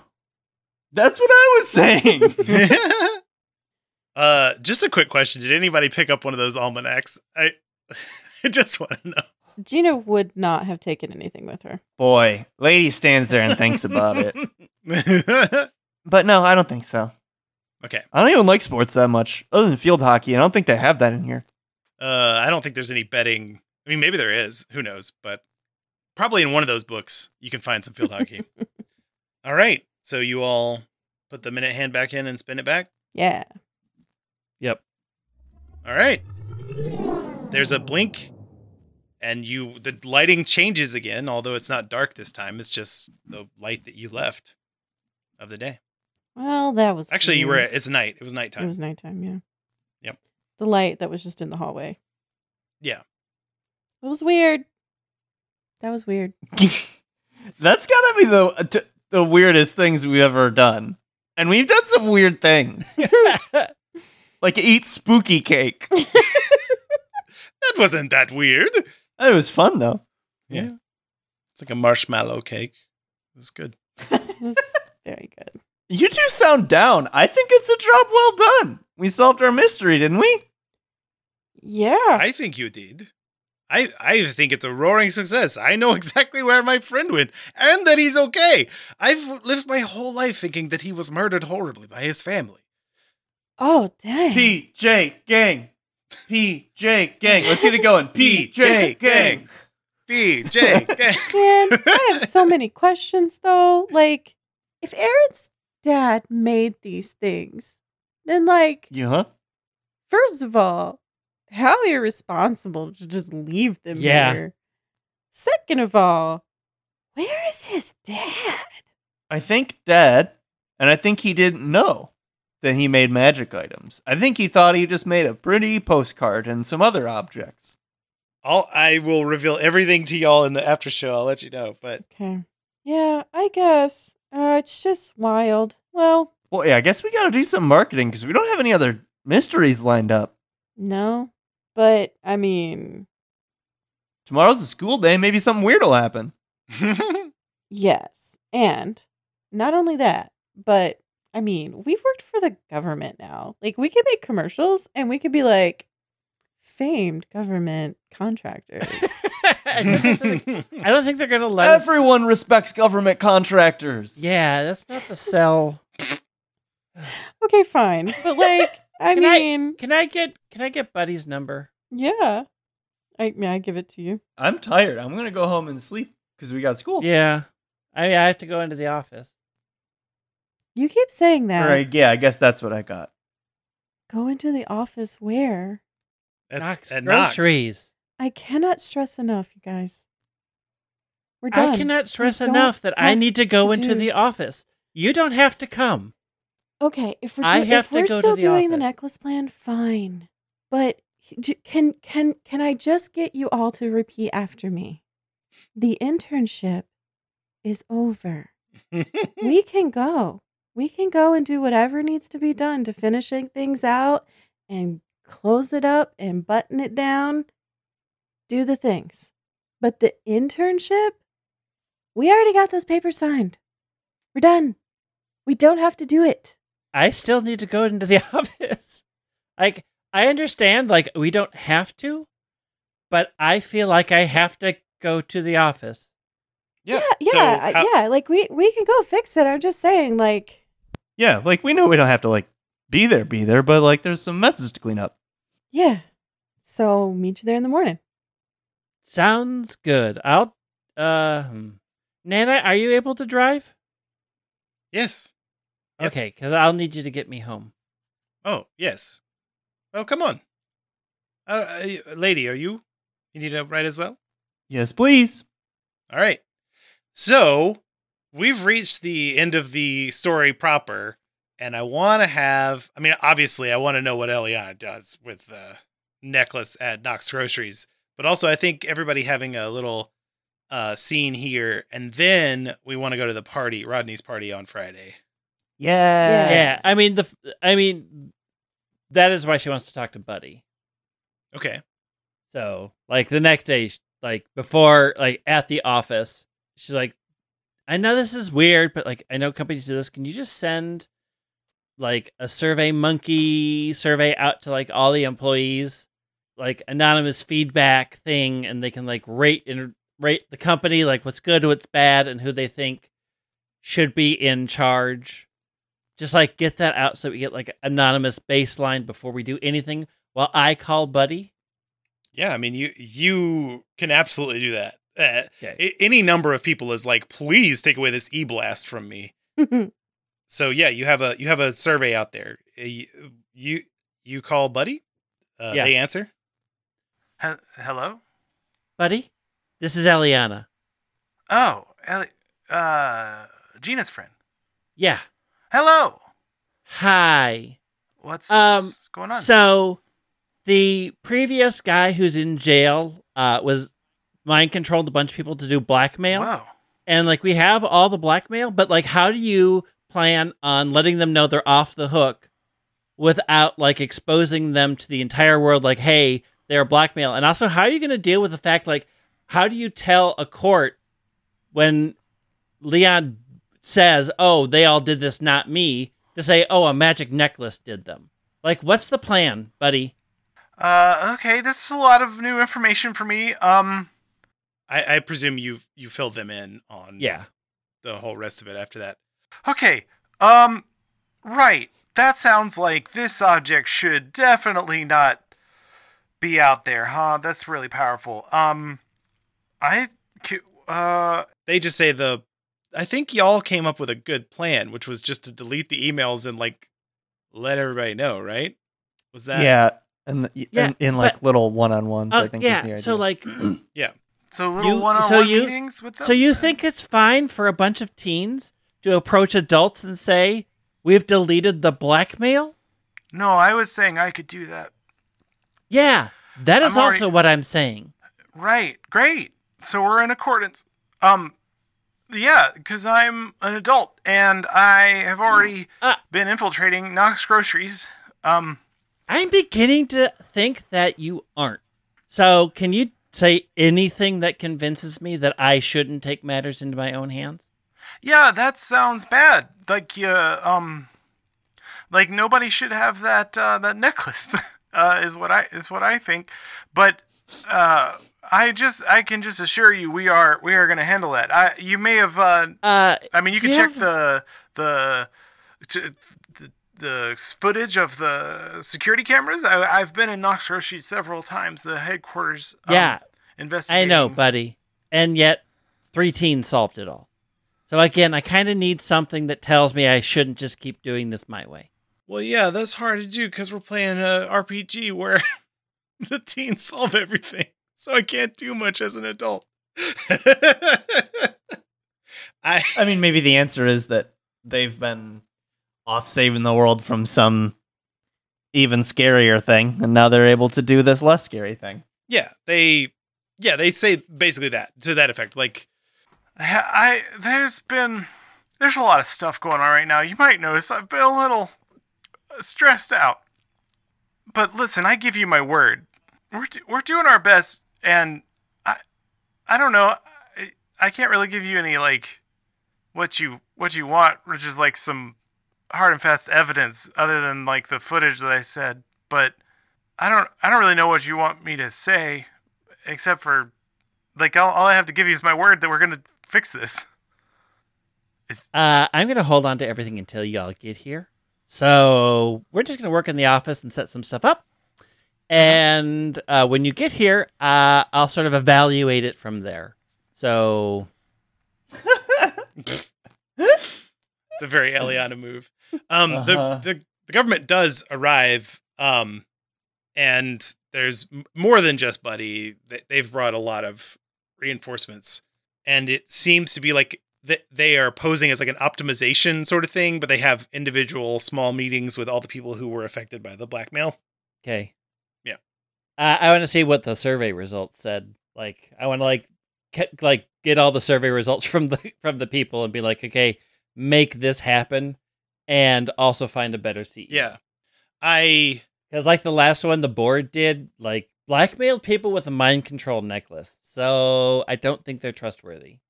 That's what I was saying. *laughs* uh, just a quick question: Did anybody pick up one of those almanacs? I, *laughs* I just want to know. Gina would not have taken anything with her. Boy, lady stands there and thinks about it. *laughs* But no, I don't think so. okay. I don't even like sports that much, other than field hockey. I don't think they have that in here. Uh, I don't think there's any betting. I mean, maybe there is. Who knows? But probably in one of those books, you can find some field hockey. all right. So you all put the minute hand back in and spin it back. Yeah. Yep. All right. There's a blink, and you the lighting changes again. Although it's not dark this time, it's just the light that you left of the day. Well, that was Actually, you were. weird. It's night. It was nighttime. It was nighttime. Yeah. Yep. The light that was just in the hallway. Yeah. It was weird. That was weird. *laughs* That's gotta be the uh, t- the weirdest things we've ever done, and we've done some weird things, *laughs* *laughs* like eat spooky cake. *laughs* that wasn't that weird. It was fun though. Yeah. It's like a marshmallow cake. It was good. It was very good. You two sound down. I think it's a job well done. We solved our mystery, didn't we? Yeah. I think you did. I I think it's a roaring success. I know *laughs* exactly where my friend went and that he's okay. I've lived my whole life thinking that he was murdered horribly by his family. oh, dang. PJ gang. PJ gang. Let's get it going. *laughs* PJ gang. BJ. gang. *laughs* Man, I have so many questions though. Like, if Aaron's dad made these things, then like, You huh? first of all, how irresponsible to just leave them Yeah. here. Second of all, where is his dad? I think dad, and I think he didn't know that he made magic items. I think he thought he just made a pretty postcard and some other objects. I'll, I will reveal everything to y'all in the after show. I'll let you know. But Okay. Yeah, I guess. Uh, it's just wild. Well, Well, yeah, I guess we got to do some marketing because we don't have any other mysteries lined up. no. But, I mean, Tomorrow's a school day. Maybe something weird will happen. *laughs* yes. And not only that, but I mean, we've worked for the government now. Like, we could make commercials and we could be like famed government contractors. *laughs* I don't think- *laughs* I don't think they're gonna let us- Everyone respects government contractors. Yeah, that's not the sell. okay, fine. But, like, I Can I- mean, Can I get Can I get Buddy's number? yeah. I, may I give it to you? I'm tired. I'm gonna go home and sleep because we got school. Yeah, I I have to go into the office. You keep saying that. All right. Uh, yeah, I guess that's what I got. Go into the office where? at, Knox at Knox. groceries. I cannot stress enough, you guys. We're done. I cannot stress don't enough that I need to go to into do- the office. You don't have to come. Okay, if we're I do- have if to we're still the doing the necklace plan, fine. But can can can I just get you all to repeat after me? The internship is over. *laughs* we can go. We can go and do whatever needs to be done to finishing things out and close it up and button it down. Do the things. But the internship, we already got those papers signed. We're done. We don't have to do it. I still need to go into the *laughs* office. Like I understand, like we don't have to, but I feel like I have to go to the office. yeah. yeah, So yeah, how- yeah. Like we we can go fix it. I'm just saying, like, Yeah, like we know we don't have to like be there, be there, but like there's some messes to clean up. yeah. So meet you there in the morning. Sounds good. I'll. Uh, hmm. Nana, are you able to drive? Yes. Yep. Okay, because I'll need you to get me home. Oh, yes. Well, come on. Uh, uh, lady, are you? You need a ride as well? Yes, please. All right. So we've reached the end of the story proper, and I want to have. I mean, obviously, I want to know what Eliana does with the necklace at Knox Groceries, but also I think everybody having a little uh, scene here, and then we want to go to the party, Rodney's party on Friday. Yeah. Yeah, I mean the. I mean, that is why she wants to talk to Buddy. Okay. So, like the next day, like before, like at the office, she's like, "I know this is weird, but like I know companies do this. Can you just send like a survey monkey survey out to like all the employees, like anonymous feedback thing, and they can like rate and rate the company, like what's good, what's bad, and who they think should be in charge." Just like get that out so we get like anonymous baseline before we do anything. While I call Buddy, Yeah, I mean you you can absolutely do that. Uh, Okay. any number of people is like, please take away this e blast from me. *laughs* So yeah, you have a you have a survey out there. Uh, You you, you call Buddy. Uh, Yeah. They answer. He- hello. Buddy, this is Eliana. Oh, Ellie, uh, Gina's friend. Yeah. Hello. Hi. What's Um, going on? So the previous guy who's in jail uh, was mind controlled a bunch of people to do blackmail. Whoa. And like we have all the blackmail, but like how do you plan on letting them know they're off the hook without like exposing them to the entire world like hey, they're blackmail. And also how are you going to deal with the fact like how do you tell a court when Leon says, "Oh, they all did this, not me," to say, "Oh, a magic necklace did them." Like what's the plan, buddy? Uh, okay, this is a lot of new information for me. Um, I, I presume you you filled them in on Yeah. the whole rest of it after that. Okay. Um, right. That sounds like this object should definitely not be out there, huh? That's really powerful. Um, I uh, they just say the. I think y'all came up with a good plan, which was just to delete the emails and like let everybody know, right? Was that yeah, and the- Yeah, in, in like but- little one-on-ones. I Oh, think. is the yeah. So idea. like *clears throat* So little You- one-on-one so you- meetings with them. so you think it's fine for a bunch of teens to approach adults and say, "We've deleted the blackmail?" No, I was saying I could do that. Yeah. That is I'm already- also what I'm saying. Right. Great. So we're in accordance. Um, yeah, because I'm an adult and I have already Uh. been infiltrating Knox Groceries. Um, I'm beginning to think that you aren't. So, can you say anything that convinces me that I shouldn't take matters into my own hands? yeah, that sounds bad. Like, uh, um, like nobody should have that uh, that necklace. *laughs* uh, is what I is what I think. But uh, I just I can just assure you we are we are going to handle that. I you may have uh, Uh, I mean, you can check have- the the t- the the footage of the security cameras. I, I've been in Knox Grocery several times. The headquarters. um, yeah, I know, buddy. And yet, three teens solved it all. So again, I kind of need something that tells me I shouldn't just keep doing this my way. Well, yeah, that's hard to do because we're playing a RPG where *laughs* the teens solve everything. So I can't do much as an adult. *laughs* I I mean, maybe the answer is that they've been off saving the world from some even scarier thing, and now they're able to do this less scary thing. yeah they yeah they say basically that to that effect like I, I there's been there's a lot of stuff going on right now you might notice i've been a little stressed out but listen i give you my word we're, do- we're doing our best and i i don't know I, I can't really give you any like what you what you want which is like some hard and fast evidence other than like the footage that i said but I don't I don't really know what you want me to say, except for like all, all I have to give you is my word that we're gonna fix this. Uh, I'm to hold on to everything until y'all get here. So we're just to work in the office and set some stuff up. And uh, when you get here, uh, I'll sort of evaluate it from there. So It's a very Eliana move. Um, Uh-huh. the, the the government does arrive, um, and there's more than just Buddy. They- They've brought a lot of reinforcements, and it seems to be like that they are posing as like an optimization sort of thing, but they have individual small meetings with all the people who were affected by the blackmail. Okay. Uh, I want to see what the survey results said. Like, I want to like get, like get all the survey results *laughs* from the from the people and be like, okay, make this happen, and also find a better seat. Yeah, I because like the last one, the board did like blackmailed people with a mind control necklace. So I don't think they're trustworthy.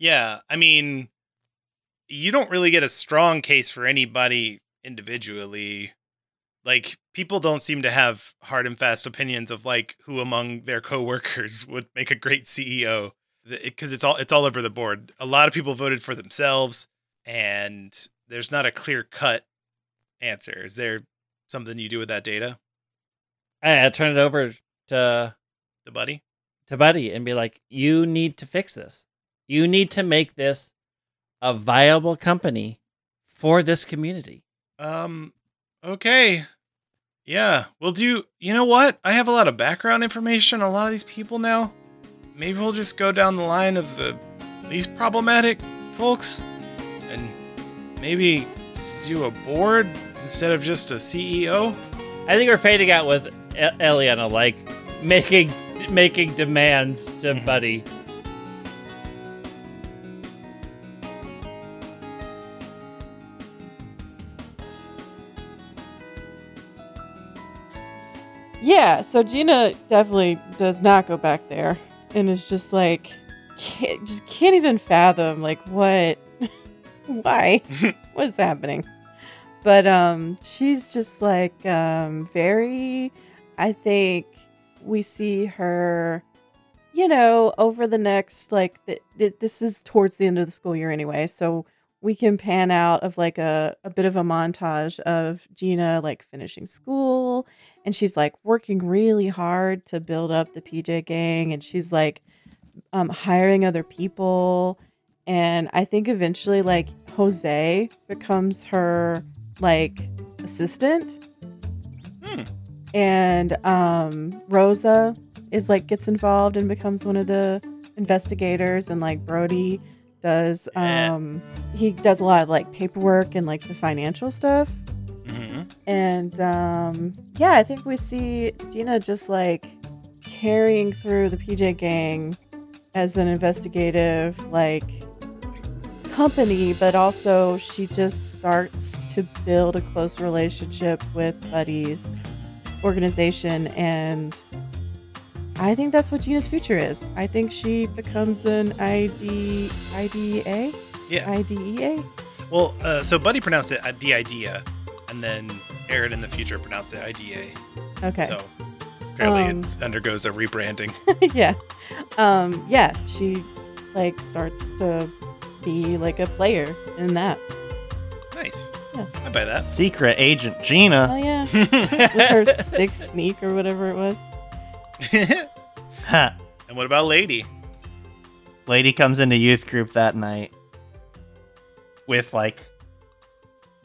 Yeah, I mean, you don't really get a strong case for anybody individually. Like people don't seem to have hard and fast opinions of like who among their coworkers *laughs* would make a great CEO because it's all it's all over the board. A lot of people voted for themselves and there's not a clear cut answer. Is there something you do with that data, I, I turn it over to the buddy? to Buddy and be like, "You need to fix this. You need to make this a viable company for this community." Um, okay. Yeah, we'll do. You know what? I have a lot of background information on a lot of these people now. Maybe we'll just go down the line of the least problematic folks and maybe do a board instead of just a CEO. I think we're fading out with Eliana like making making demands to Mhm. Buddy. Yeah, so Gina definitely does not go back there and is just like can't, just can't even fathom like what *laughs* why *laughs* what's happening. But um she's just like um very I think we see her you know over the next like th- th- this is towards the end of the school year anyway, so we can pan out of like a, a bit of a montage of Gina like finishing school and she's like working really hard to build up the PJ gang and she's like um, hiring other people and I think eventually like Jose becomes her like assistant Hmm. and um, Rosa is like gets involved and becomes one of the investigators and like Brody does um he does a lot of like paperwork and like the financial stuff. Hmm and um, yeah, I think we see Gina just like carrying through the PJ gang as an investigative like company, but also she just starts to build a close relationship with Buddy's organization and I think that's what Gina's future is. I think she becomes an ID IDA Yeah. IDEA. Well, uh, so Buddy pronounced it uh, the idea, and then Aaron in the future pronounced it IDA. Okay. So apparently Um, it undergoes a rebranding. *laughs* yeah. Um, yeah, she like starts to be like a player in that. Nice. Yeah. I buy that. Secret Agent Gina. Oh yeah. *laughs* With her six sneak or whatever it was. *laughs* and what about Lady? Lady comes into youth group that night with like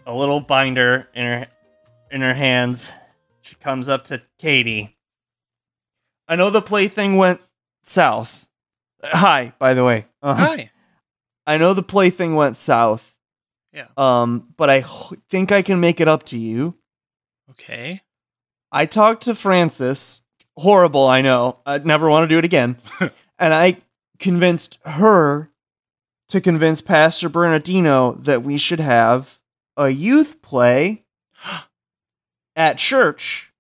a little binder in her in her hands. She comes up to Katie. I know the plaything went south. Hi, by the way. Uh, Hi. I know the plaything went south. Yeah. Um, but I h- think I can make it up to you. Okay. I talked to Francis. Horrible, I know. I'd never want to do it again. *laughs* and I convinced her to convince Pastor Bernardino that we should have a youth play *gasps* at church.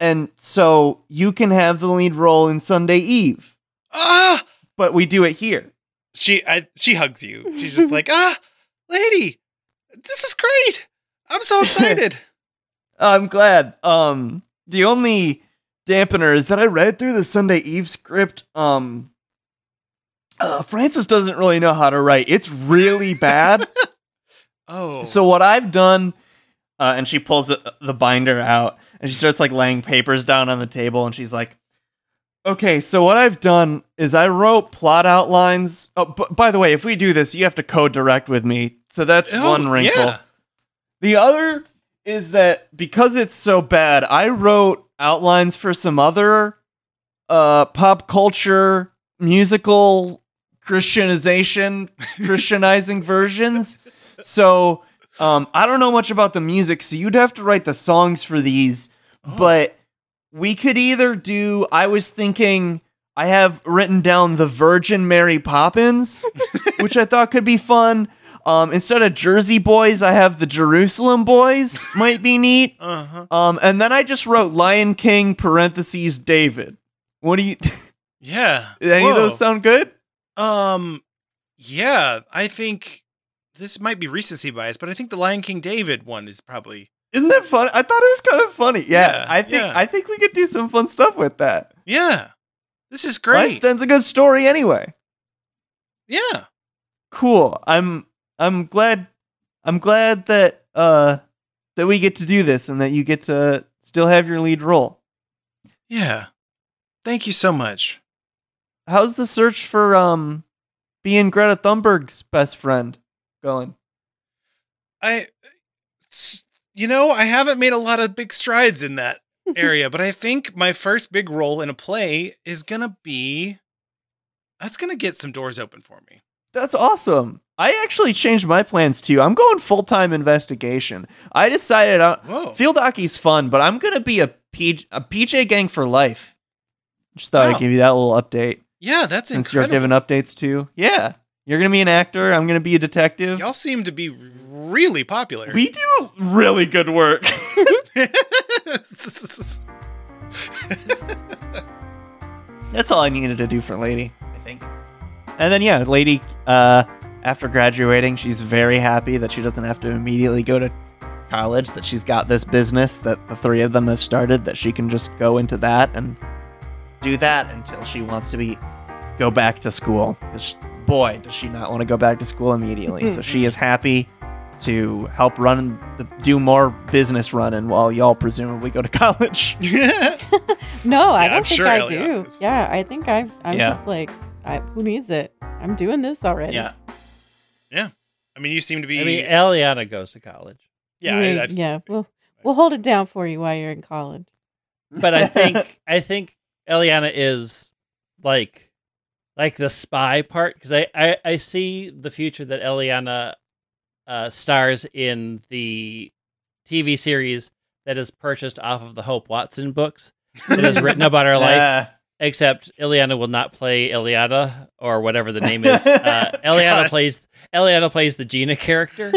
And so you can have the lead role in Sunday Eve, ah! *gasps* but we do it here. She I, she hugs you. She's just like, ah, lady, this is great. I'm so *laughs* excited. I'm glad. Um, the only dampener is that I read through the Sunday Eve script. Um, uh, Francis doesn't really know how to write. It's really bad. *laughs* oh. so what I've done, uh, and she pulls the, the binder out and she starts like laying papers down on the table, and she's like, "Okay, so what I've done is I wrote plot outlines. Oh, b- by the way, if we do this, you have to co-direct with me. So that's Oh, one wrinkle." yeah. The other is that because it's so bad, I wrote outlines for some other uh pop culture musical Christianization *laughs* Christianizing versions. So um I don't know much about the music, so you'd have to write the songs for these, Oh. but we could either do I was thinking I have written down the Virgin Mary Poppins, *laughs* which I thought could be fun. Um, instead of Jersey Boys, I have the Jerusalem Boys. *laughs* Might be neat. Uh huh. Um, and then I just wrote Lion King parentheses David. What do you? Yeah. *laughs* any of those sound good? Um, yeah, I think this might be recency bias, but I think the Lion King David one is probably Isn't that fun? I thought it was kind of funny. Yeah, Yeah, I think yeah. I think we could do some fun stuff with that. yeah. This is great. Den's a good story anyway. Yeah. Cool. I'm I'm glad I'm glad that uh that we get to do this and that you get to still have your lead role. Yeah. Thank you so much. How's the search for um being Greta Thunberg's best friend going? I, you know, I haven't made a lot of big strides in that *laughs* area, but I think my first big role in a play is gonna be. That's gonna get some doors open for me. That's awesome. I actually changed my plans too. I'm going full time investigation. I decided uh, Whoa. field hockey's fun, but I'm gonna be a, P- a PJ gang for life. Just thought Wow. I'd give you that little update yeah, that's since incredible. you're giving updates too. Yeah, you're gonna be an actor. I'm gonna be a detective. Y'all seem to be really popular. We do really good work. *laughs* *laughs* That's all I needed to do for Lady, I think. And then yeah, Lady, uh, after graduating, she's very happy that she doesn't have to immediately go to college. That she's got this business that the three of them have started. That she can just go into that and do that until she wants to be go back to school. 'Cause Boy, does she not want to go back to school immediately. so she is happy to help run the do more business running while y'all presumably go to *laughs* college. *laughs* No, I don't I'm think sure I Eliana do. is. Yeah, I think I, I'm Yeah. just like, I, who needs it? I'm doing this already. yeah. I mean, you seem to be. I mean, Eliana goes to college, yeah, I, I, yeah. We'll we'll hold it down for you while you're in college. but I think *laughs* I think Eliana is like like the spy part because I, I I see the future that Eliana uh, stars in the TV series that is purchased off of the Hope Watson books that is written about her *laughs* life. Yeah. Except Eliana will not play Eliana or whatever the name is. *laughs* Uh, Eliana God. plays Eliana plays the Gina character,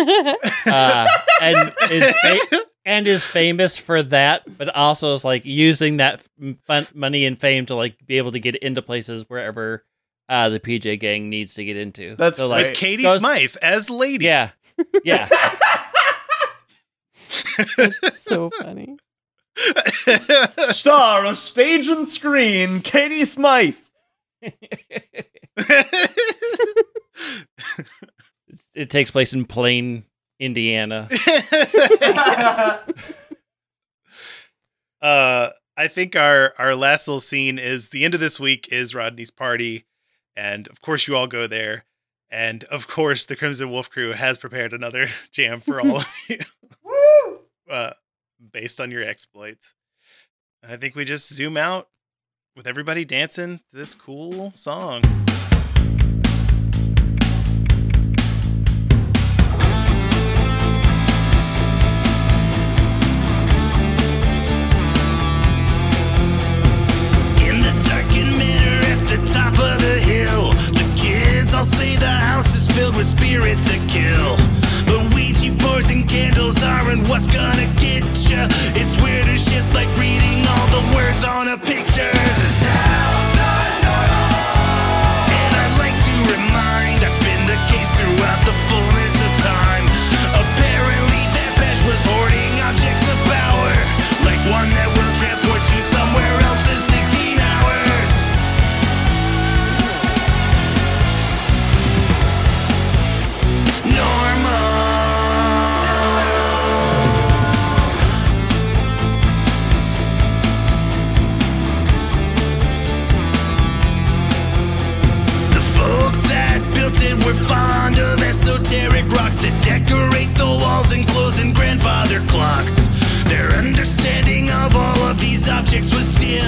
uh, *laughs* and is fa- and is famous for that, but also is like using that f- fun- money and fame to like be able to get into places wherever uh, the PJ gang needs to get into. That's so like with Katie goes- Smythe as Lady. yeah, yeah. *laughs* It's so funny. Star of stage and screen, Katie Smythe. *laughs* it takes place in Plain, Indiana. *laughs* uh, I think our our last little scene is the end of this week is Rodney's party, and of course you all go there, and of course the Crimson Wolf crew has prepared another *laughs* jam for all of you, uh, based on your exploits. And I think we just zoom out with everybody dancing to this cool song. In the darkened mirror at the top of the hill, the kids all say the house is filled with spirits that kill. But Ouija boards and candles aren't what's gonna get It's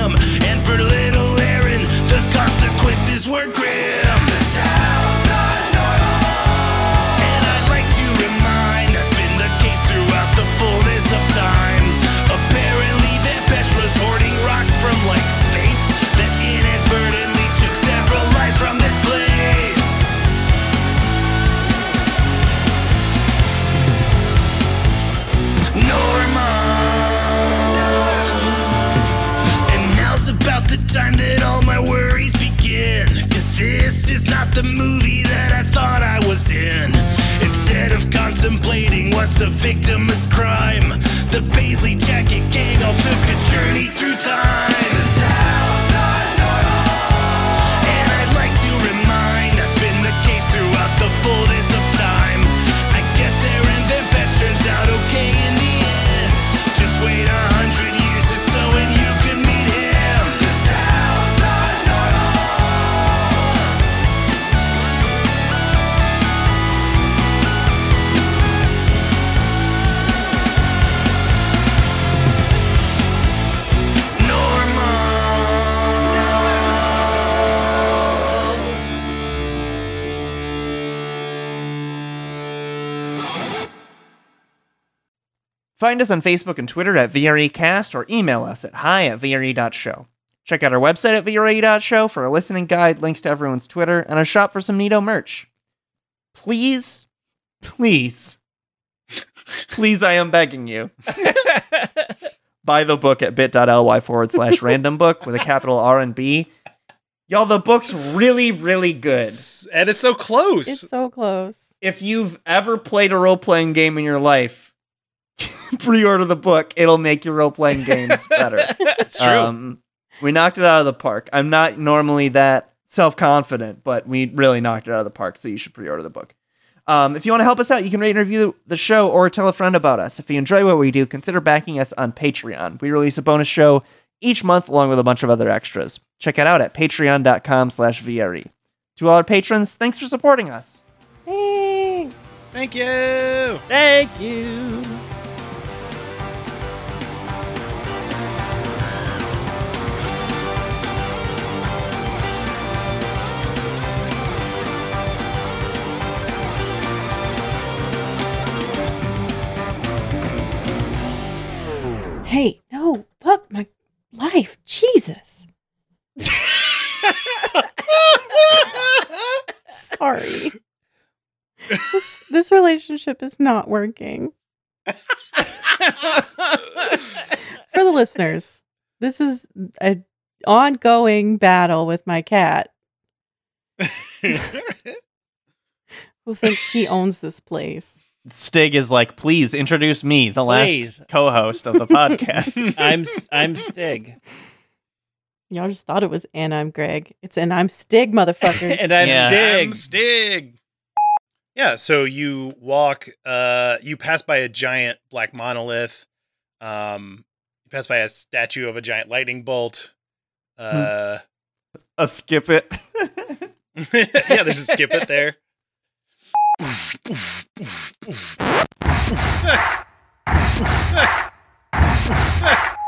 was Find us on Facebook and Twitter at VREcast or email us at hi at VRE.show. Check out our website at VRE.show for a listening guide, links to everyone's Twitter, and a shop for some Neato merch. Please, please, *laughs* please, I am begging you. *laughs* Buy the book at bit.ly forward slash random book with a capital R and B. Y'all, the book's really, really good. And it's so close. It's so close. If you've ever played a role playing game in your life, *laughs* pre order the book. It'll make your role playing games *laughs* better. it's true. Um, we knocked it out of the park. I'm not normally that self confident, but we really knocked it out of the park. So you should pre order the book. Um, if you want to help us out, you can rate and review the show or tell a friend about us. If you enjoy what we do, consider backing us on Patreon. We release a bonus show each month along with a bunch of other extras. Check it out at patreon.com slash VRE. To all our patrons, thanks for supporting us. Thanks. Thank you. Thank you. Hey, no, fuck my life. Jesus. Sorry. This, this relationship is not working. For the listeners, this is a ongoing battle with my cat *laughs* who thinks he owns this place. Stig is like, please introduce me, the last Please. *laughs* co-host of the podcast. *laughs* I'm s- I'm Stig, Y'all just thought it was and I'm Greg. It's and I'm Stig, motherfuckers. *laughs* and I'm Yeah. I'm Stig. Stig. Yeah, so you walk, uh, you pass by a giant black monolith. Um, you pass by a statue of a giant lightning bolt. Uh, A skip it. yeah, there's a skip it there. Puf, puf, puf, puf. Puf. Puf. Puf.